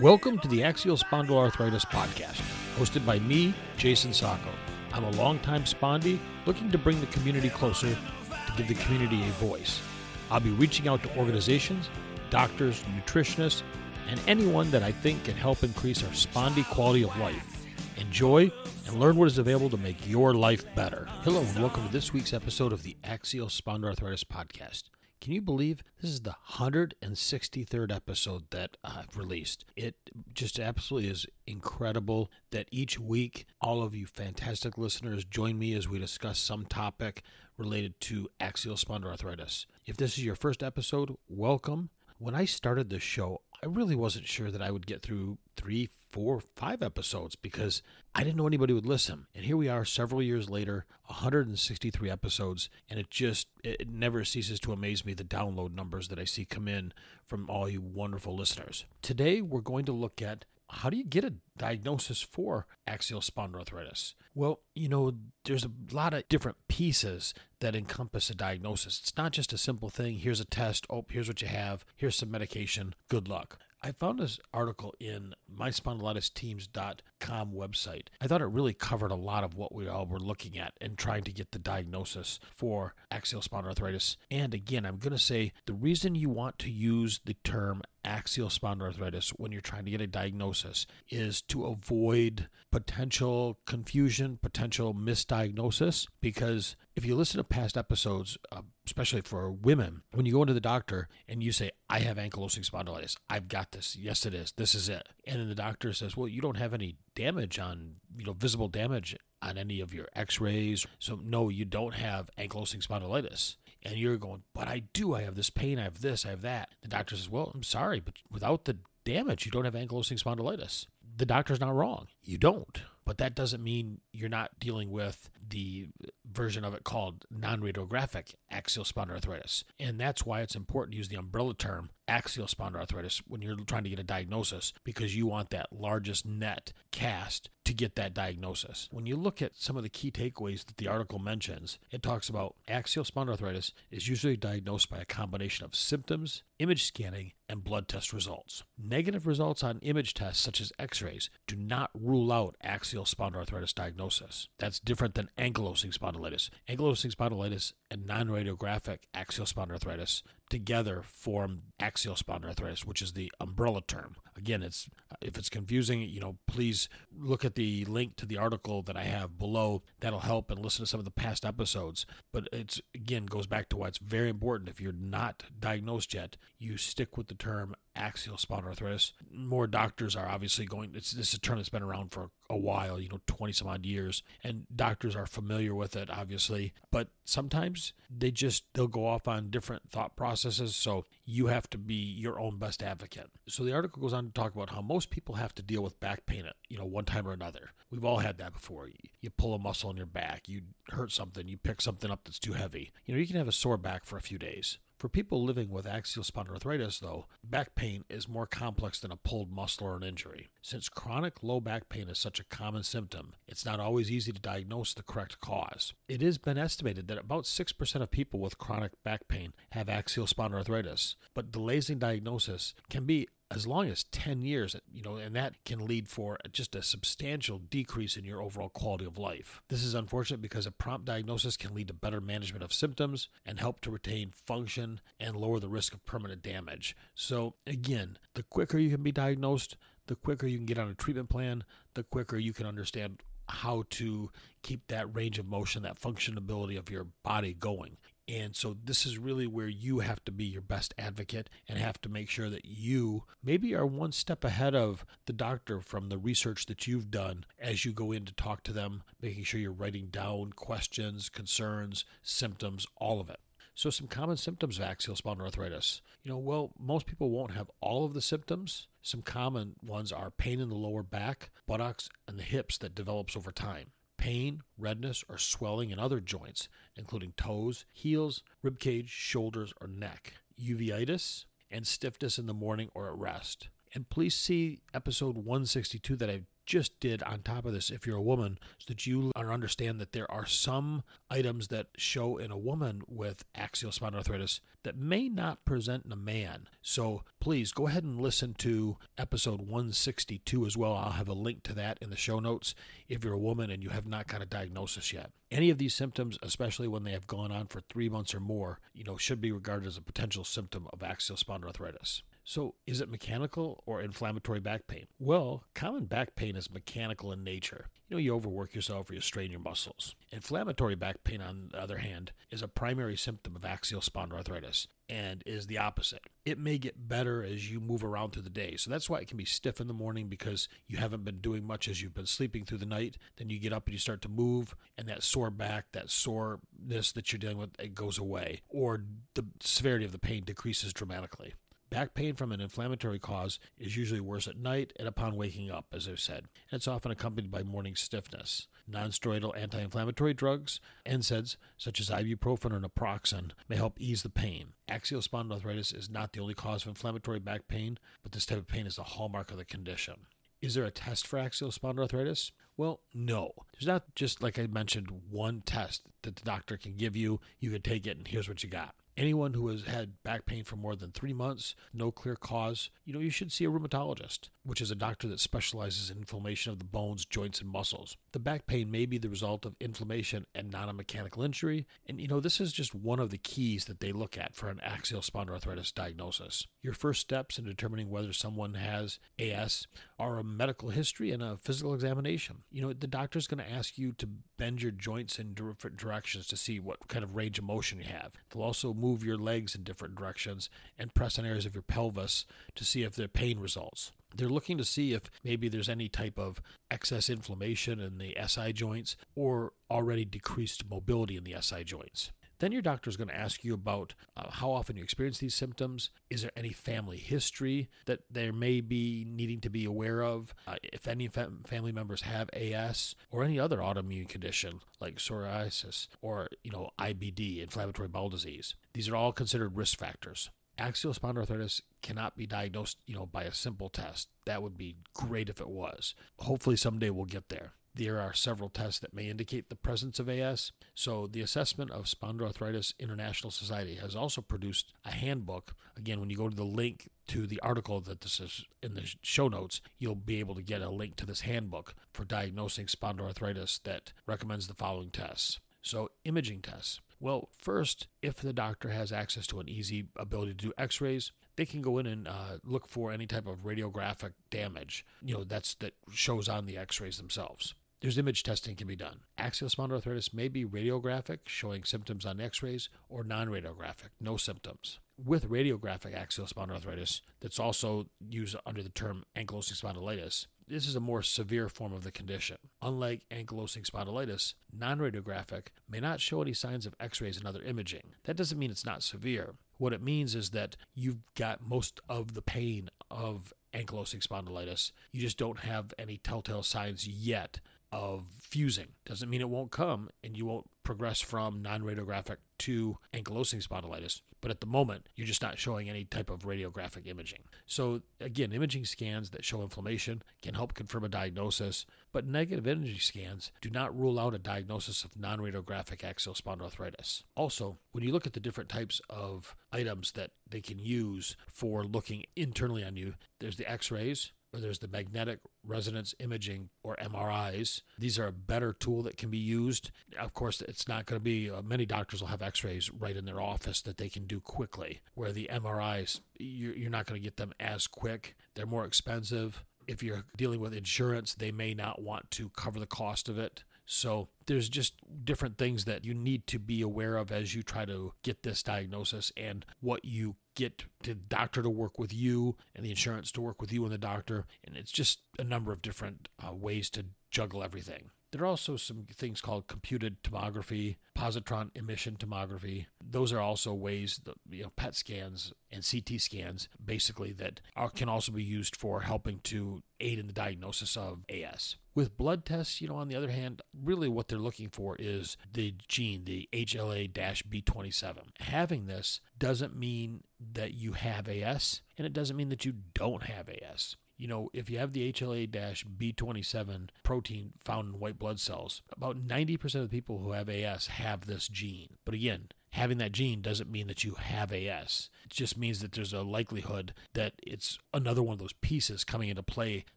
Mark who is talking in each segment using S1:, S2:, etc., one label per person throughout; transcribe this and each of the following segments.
S1: Welcome to the Axial Spondyloarthritis Podcast, hosted by me, Jason Sacco. I'm a longtime spondy looking to bring the community closer to give the community a voice. I'll be reaching out to organizations, doctors, nutritionists, and anyone that I think can help increase our spondy quality of life. Enjoy and learn what is available to make your life better. Hello, and welcome to this week's episode of the Axial Spondyloarthritis Podcast. Can you believe this is the 163rd episode that I've released? It just absolutely is incredible that each week all of you fantastic listeners join me as we discuss some topic related to axial spondyloarthritis. If this is your first episode, welcome. When I started this show, I really wasn't sure that I would get through three, four, five episodes because I didn't know anybody would listen. And here we are several years later, 163 episodes, and it just it never ceases to amaze me the download numbers that I see come in from all you wonderful listeners. Today we're going to look at how do you get a diagnosis for axial spondyloarthritis? Well, you know, there's a lot of different pieces that encompass a diagnosis. It's not just a simple thing. Here's a test. Oh, here's what you have. Here's some medication. Good luck. I found this article in myspondylitisteams.com website. I thought it really covered a lot of what we all were looking at and trying to get the diagnosis for axial spondyloarthritis. And again, I'm going to say the reason you want to use the term axial spondyloarthritis when you're trying to get a diagnosis is to avoid potential confusion, potential misdiagnosis. Because if you listen to past episodes, uh, especially for women, when you go into the doctor and you say, I have ankylosing spondylitis, I've got this. Yes, it is. This is it. And then the doctor says, Well, you don't have any damage on, you know, visible damage on any of your x rays. So, no, you don't have ankylosing spondylitis and you're going, but I do. I have this pain. I have this. I have that. The doctor says, well, I'm sorry, but without the damage, you don't have ankylosing spondylitis. The doctor's not wrong. You don't. But that doesn't mean you're not dealing with the version of it called non radiographic axial spondyloarthritis. And that's why it's important to use the umbrella term axial spondyloarthritis when you're trying to get a diagnosis because you want that largest net cast to get that diagnosis. When you look at some of the key takeaways that the article mentions, it talks about axial spondyloarthritis is usually diagnosed by a combination of symptoms, image scanning, and blood test results. Negative results on image tests such as x-rays do not rule out axial spondyloarthritis diagnosis. That's different than ankylosing spondylitis. Ankylosing spondylitis and non-radiographic axial spondyloarthritis together form axial spondyloarthritis, which is the umbrella term. Again, it's if it's confusing, you know, please look at the link to the article that I have below. That'll help and listen to some of the past episodes. But it's again goes back to why it's very important if you're not diagnosed yet, you stick with the term axial spondyloarthritis. More doctors are obviously going. It's this is a term that's been around for a while, you know, twenty some odd years, and doctors are familiar with it, obviously. But sometimes they just they'll go off on different thought processes. So you have to be your own best advocate. So the article goes on to talk about how most people have to deal with back pain at you know one time or another. We've all had that before. You pull a muscle in your back, you hurt something, you pick something up that's too heavy. You know, you can have a sore back for a few days. For people living with axial spondyloarthritis, though, back pain is more complex than a pulled muscle or an injury. Since chronic low back pain is such a common symptom, it's not always easy to diagnose the correct cause. It has been estimated that about 6% of people with chronic back pain have axial spondyloarthritis, but delays in diagnosis can be as long as 10 years, you know, and that can lead for just a substantial decrease in your overall quality of life. This is unfortunate because a prompt diagnosis can lead to better management of symptoms and help to retain function and lower the risk of permanent damage. So, again, the quicker you can be diagnosed, the quicker you can get on a treatment plan, the quicker you can understand how to keep that range of motion, that functionability of your body going. And so this is really where you have to be your best advocate and have to make sure that you maybe are one step ahead of the doctor from the research that you've done as you go in to talk to them, making sure you're writing down questions, concerns, symptoms, all of it. So, some common symptoms of axial spondyloarthritis. You know, well, most people won't have all of the symptoms. Some common ones are pain in the lower back, buttocks, and the hips that develops over time pain, redness, or swelling in other joints, including toes, heels, ribcage, shoulders, or neck, uveitis, and stiffness in the morning or at rest. And please see episode 162 that I just did on top of this if you're a woman so that you understand that there are some items that show in a woman with axial spondyloarthritis that may not present in a man. So please go ahead and listen to episode 162 as well. I'll have a link to that in the show notes if you're a woman and you have not got a diagnosis yet. Any of these symptoms, especially when they have gone on for three months or more, you know, should be regarded as a potential symptom of axial spondyloarthritis. So, is it mechanical or inflammatory back pain? Well, common back pain is mechanical in nature. You know, you overwork yourself or you strain your muscles. Inflammatory back pain, on the other hand, is a primary symptom of axial spondyloarthritis and is the opposite. It may get better as you move around through the day. So that's why it can be stiff in the morning because you haven't been doing much as you've been sleeping through the night. Then you get up and you start to move, and that sore back, that soreness that you're dealing with, it goes away, or the severity of the pain decreases dramatically. Back pain from an inflammatory cause is usually worse at night and upon waking up, as I've said. It's often accompanied by morning stiffness. Nonsteroidal anti inflammatory drugs, NSAIDs, such as ibuprofen or naproxen, may help ease the pain. Axial spondyloarthritis is not the only cause of inflammatory back pain, but this type of pain is a hallmark of the condition. Is there a test for axial spondyloarthritis? Well, no. There's not just, like I mentioned, one test that the doctor can give you. You can take it, and here's what you got. Anyone who has had back pain for more than three months, no clear cause, you know, you should see a rheumatologist, which is a doctor that specializes in inflammation of the bones, joints, and muscles. The back pain may be the result of inflammation and not a mechanical injury. And, you know, this is just one of the keys that they look at for an axial spondyloarthritis diagnosis. Your first steps in determining whether someone has AS are a medical history and a physical examination. You know, the doctor's going to ask you to bend your joints in different directions to see what kind of range of motion you have. They'll also move move your legs in different directions and press on areas of your pelvis to see if the pain results. They're looking to see if maybe there's any type of excess inflammation in the SI joints or already decreased mobility in the SI joints. Then your doctor is going to ask you about uh, how often you experience these symptoms. Is there any family history that there may be needing to be aware of? Uh, if any family members have AS or any other autoimmune condition like psoriasis or you know IBD, inflammatory bowel disease, these are all considered risk factors. Axial spondyloarthritis cannot be diagnosed, you know, by a simple test. That would be great if it was. Hopefully someday we'll get there. There are several tests that may indicate the presence of AS. So, the Assessment of Spondyloarthritis International Society has also produced a handbook. Again, when you go to the link to the article that this is in the show notes, you'll be able to get a link to this handbook for diagnosing spondyloarthritis that recommends the following tests. So, imaging tests. Well, first, if the doctor has access to an easy ability to do x rays, they can go in and uh, look for any type of radiographic damage. You know, that's that shows on the x rays themselves. There's image testing can be done. Axial spondyloarthritis may be radiographic, showing symptoms on x rays, or non radiographic, no symptoms. With radiographic axial spondyloarthritis, that's also used under the term ankylosing spondylitis, this is a more severe form of the condition. Unlike ankylosing spondylitis, non radiographic may not show any signs of x rays and other imaging. That doesn't mean it's not severe. What it means is that you've got most of the pain of ankylosing spondylitis. You just don't have any telltale signs yet of fusing. Doesn't mean it won't come and you won't progress from non radiographic to ankylosing spondylitis, but at the moment, you're just not showing any type of radiographic imaging. So, again, imaging scans that show inflammation can help confirm a diagnosis, but negative imaging scans do not rule out a diagnosis of non radiographic axial spondyloarthritis. Also, when you look at the different types of items that they can use for looking internally on you, there's the x rays, there's the magnetic resonance imaging or MRIs. These are a better tool that can be used. Of course, it's not going to be, uh, many doctors will have x rays right in their office that they can do quickly, where the MRIs, you're, you're not going to get them as quick. They're more expensive. If you're dealing with insurance, they may not want to cover the cost of it. So there's just different things that you need to be aware of as you try to get this diagnosis and what you get the doctor to work with you and the insurance to work with you and the doctor. And it's just a number of different uh, ways to juggle everything. There are also some things called computed tomography, positron emission tomography. Those are also ways that you know PET scans and CT scans basically that are, can also be used for helping to aid in the diagnosis of AS. With blood tests, you know, on the other hand, really what they're looking for is the gene, the HLA-B27. Having this doesn't mean that you have AS and it doesn't mean that you don't have AS you know, if you have the HLA B27 protein found in white blood cells, about 90% of the people who have AS have this gene. But again, having that gene doesn't mean that you have AS. It just means that there's a likelihood that it's another one of those pieces coming into play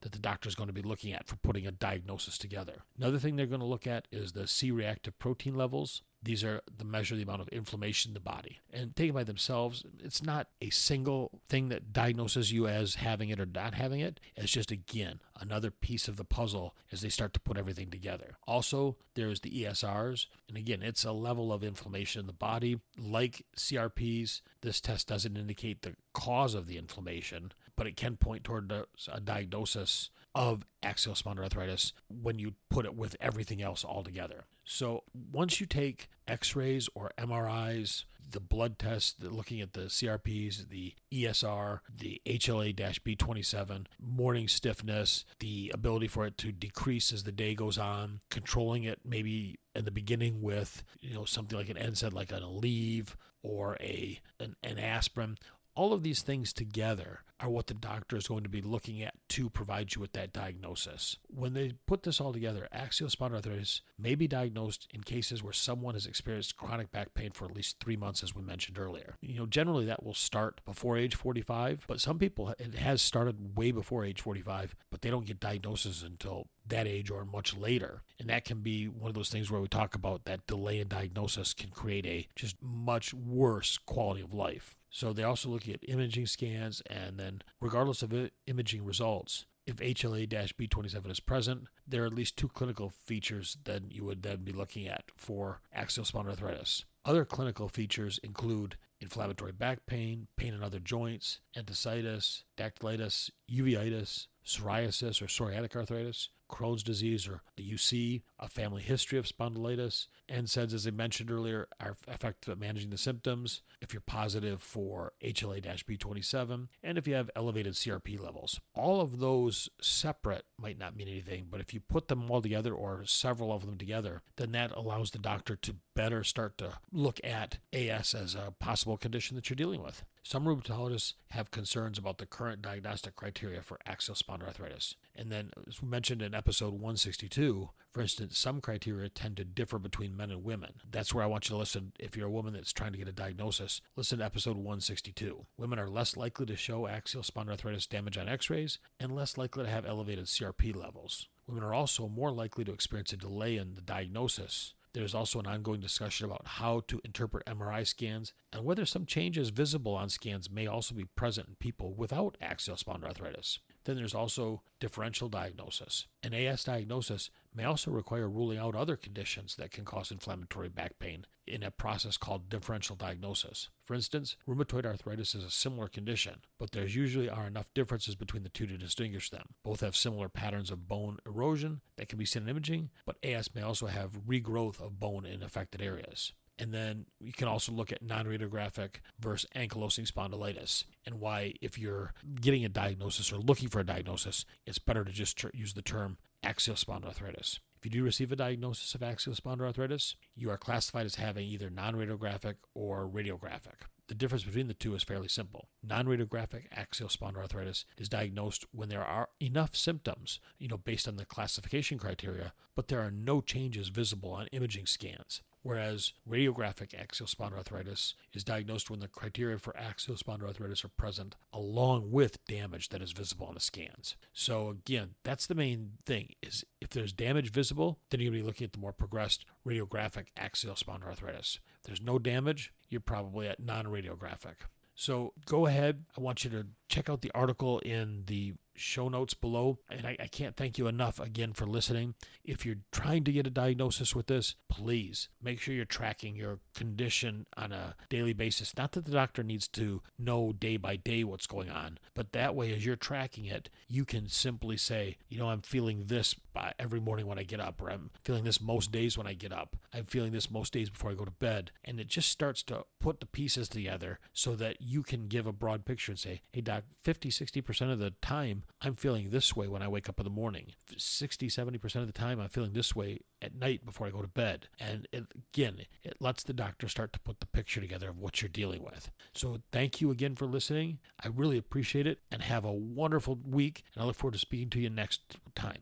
S1: that the doctor is going to be looking at for putting a diagnosis together. Another thing they're going to look at is the C reactive protein levels. These are the measure the amount of inflammation in the body. And taken by themselves, it's not a single thing that diagnoses you as having it or not having it. It's just, again, another piece of the puzzle as they start to put everything together. Also, there's the ESRs. And again, it's a level of inflammation in the body. Like CRPs, this test doesn't indicate the cause of the inflammation, but it can point toward a diagnosis of axial spondyloarthritis when you put it with everything else all together. So once you take x-rays or MRIs, the blood tests, looking at the CRPs, the ESR, the HLA-B27, morning stiffness, the ability for it to decrease as the day goes on, controlling it maybe in the beginning with you know something like an NSAID like an Aleve or a an, an aspirin all of these things together are what the doctor is going to be looking at to provide you with that diagnosis. When they put this all together, axial spondyloarthritis may be diagnosed in cases where someone has experienced chronic back pain for at least three months, as we mentioned earlier. You know, generally that will start before age 45, but some people it has started way before age 45, but they don't get diagnosis until that age or much later. And that can be one of those things where we talk about that delay in diagnosis can create a just much worse quality of life. So they also look at imaging scans, and then regardless of imaging results, if HLA-B27 is present, there are at least two clinical features that you would then be looking at for axial spondyloarthritis. Other clinical features include inflammatory back pain, pain in other joints, enthesitis, dactylitis, uveitis, psoriasis or psoriatic arthritis, Crohn's disease or the UC, a family history of spondylitis. NSAIDs, as I mentioned earlier, are effective at uh, managing the symptoms if you're positive for HLA B27 and if you have elevated CRP levels. All of those separate might not mean anything, but if you put them all together or several of them together, then that allows the doctor to better start to look at AS as a possible condition that you're dealing with. Some rheumatologists have concerns about the current diagnostic criteria for axial spondyloarthritis. And then, as mentioned in episode 162, for instance, some criteria tend to differ between men and women. That's where I want you to listen. If you're a woman that's trying to get a diagnosis, listen to episode 162. Women are less likely to show axial spondyloarthritis damage on x rays and less likely to have elevated CRP levels. Women are also more likely to experience a delay in the diagnosis there's also an ongoing discussion about how to interpret MRI scans and whether some changes visible on scans may also be present in people without axial spondyloarthritis. Then there's also differential diagnosis. An AS diagnosis may also require ruling out other conditions that can cause inflammatory back pain in a process called differential diagnosis. For instance, rheumatoid arthritis is a similar condition, but there usually are enough differences between the two to distinguish them. Both have similar patterns of bone erosion that can be seen in imaging, but AS may also have regrowth of bone in affected areas. And then you can also look at non radiographic versus ankylosing spondylitis and why, if you're getting a diagnosis or looking for a diagnosis, it's better to just use the term axial spondyloarthritis. If you do receive a diagnosis of axial spondyloarthritis, you are classified as having either non radiographic or radiographic. The difference between the two is fairly simple. Non radiographic axial spondyloarthritis is diagnosed when there are enough symptoms, you know, based on the classification criteria, but there are no changes visible on imaging scans whereas radiographic axial spondyloarthritis is diagnosed when the criteria for axial spondyloarthritis are present along with damage that is visible on the scans. So again, that's the main thing is if there's damage visible, then you're going to be looking at the more progressed radiographic axial spondyloarthritis. If there's no damage, you're probably at non-radiographic. So go ahead. I want you to check out the article in the show notes below. And I, I, can't thank you enough again for listening. If you're trying to get a diagnosis with this, please make sure you're tracking your condition on a daily basis. Not that the doctor needs to know day by day what's going on, but that way, as you're tracking it, you can simply say, you know, I'm feeling this every morning when I get up, or I'm feeling this most days when I get up. I'm feeling this most days before I go to bed. And it just starts to put the pieces together so that you can give a broad picture and say, hey, doc, 50, 60% of the time, I'm feeling this way when I wake up in the morning. 60, 70% of the time, I'm feeling this way at night before I go to bed. And it, again, it lets the doctor start to put the picture together of what you're dealing with. So thank you again for listening. I really appreciate it and have a wonderful week. And I look forward to speaking to you next time.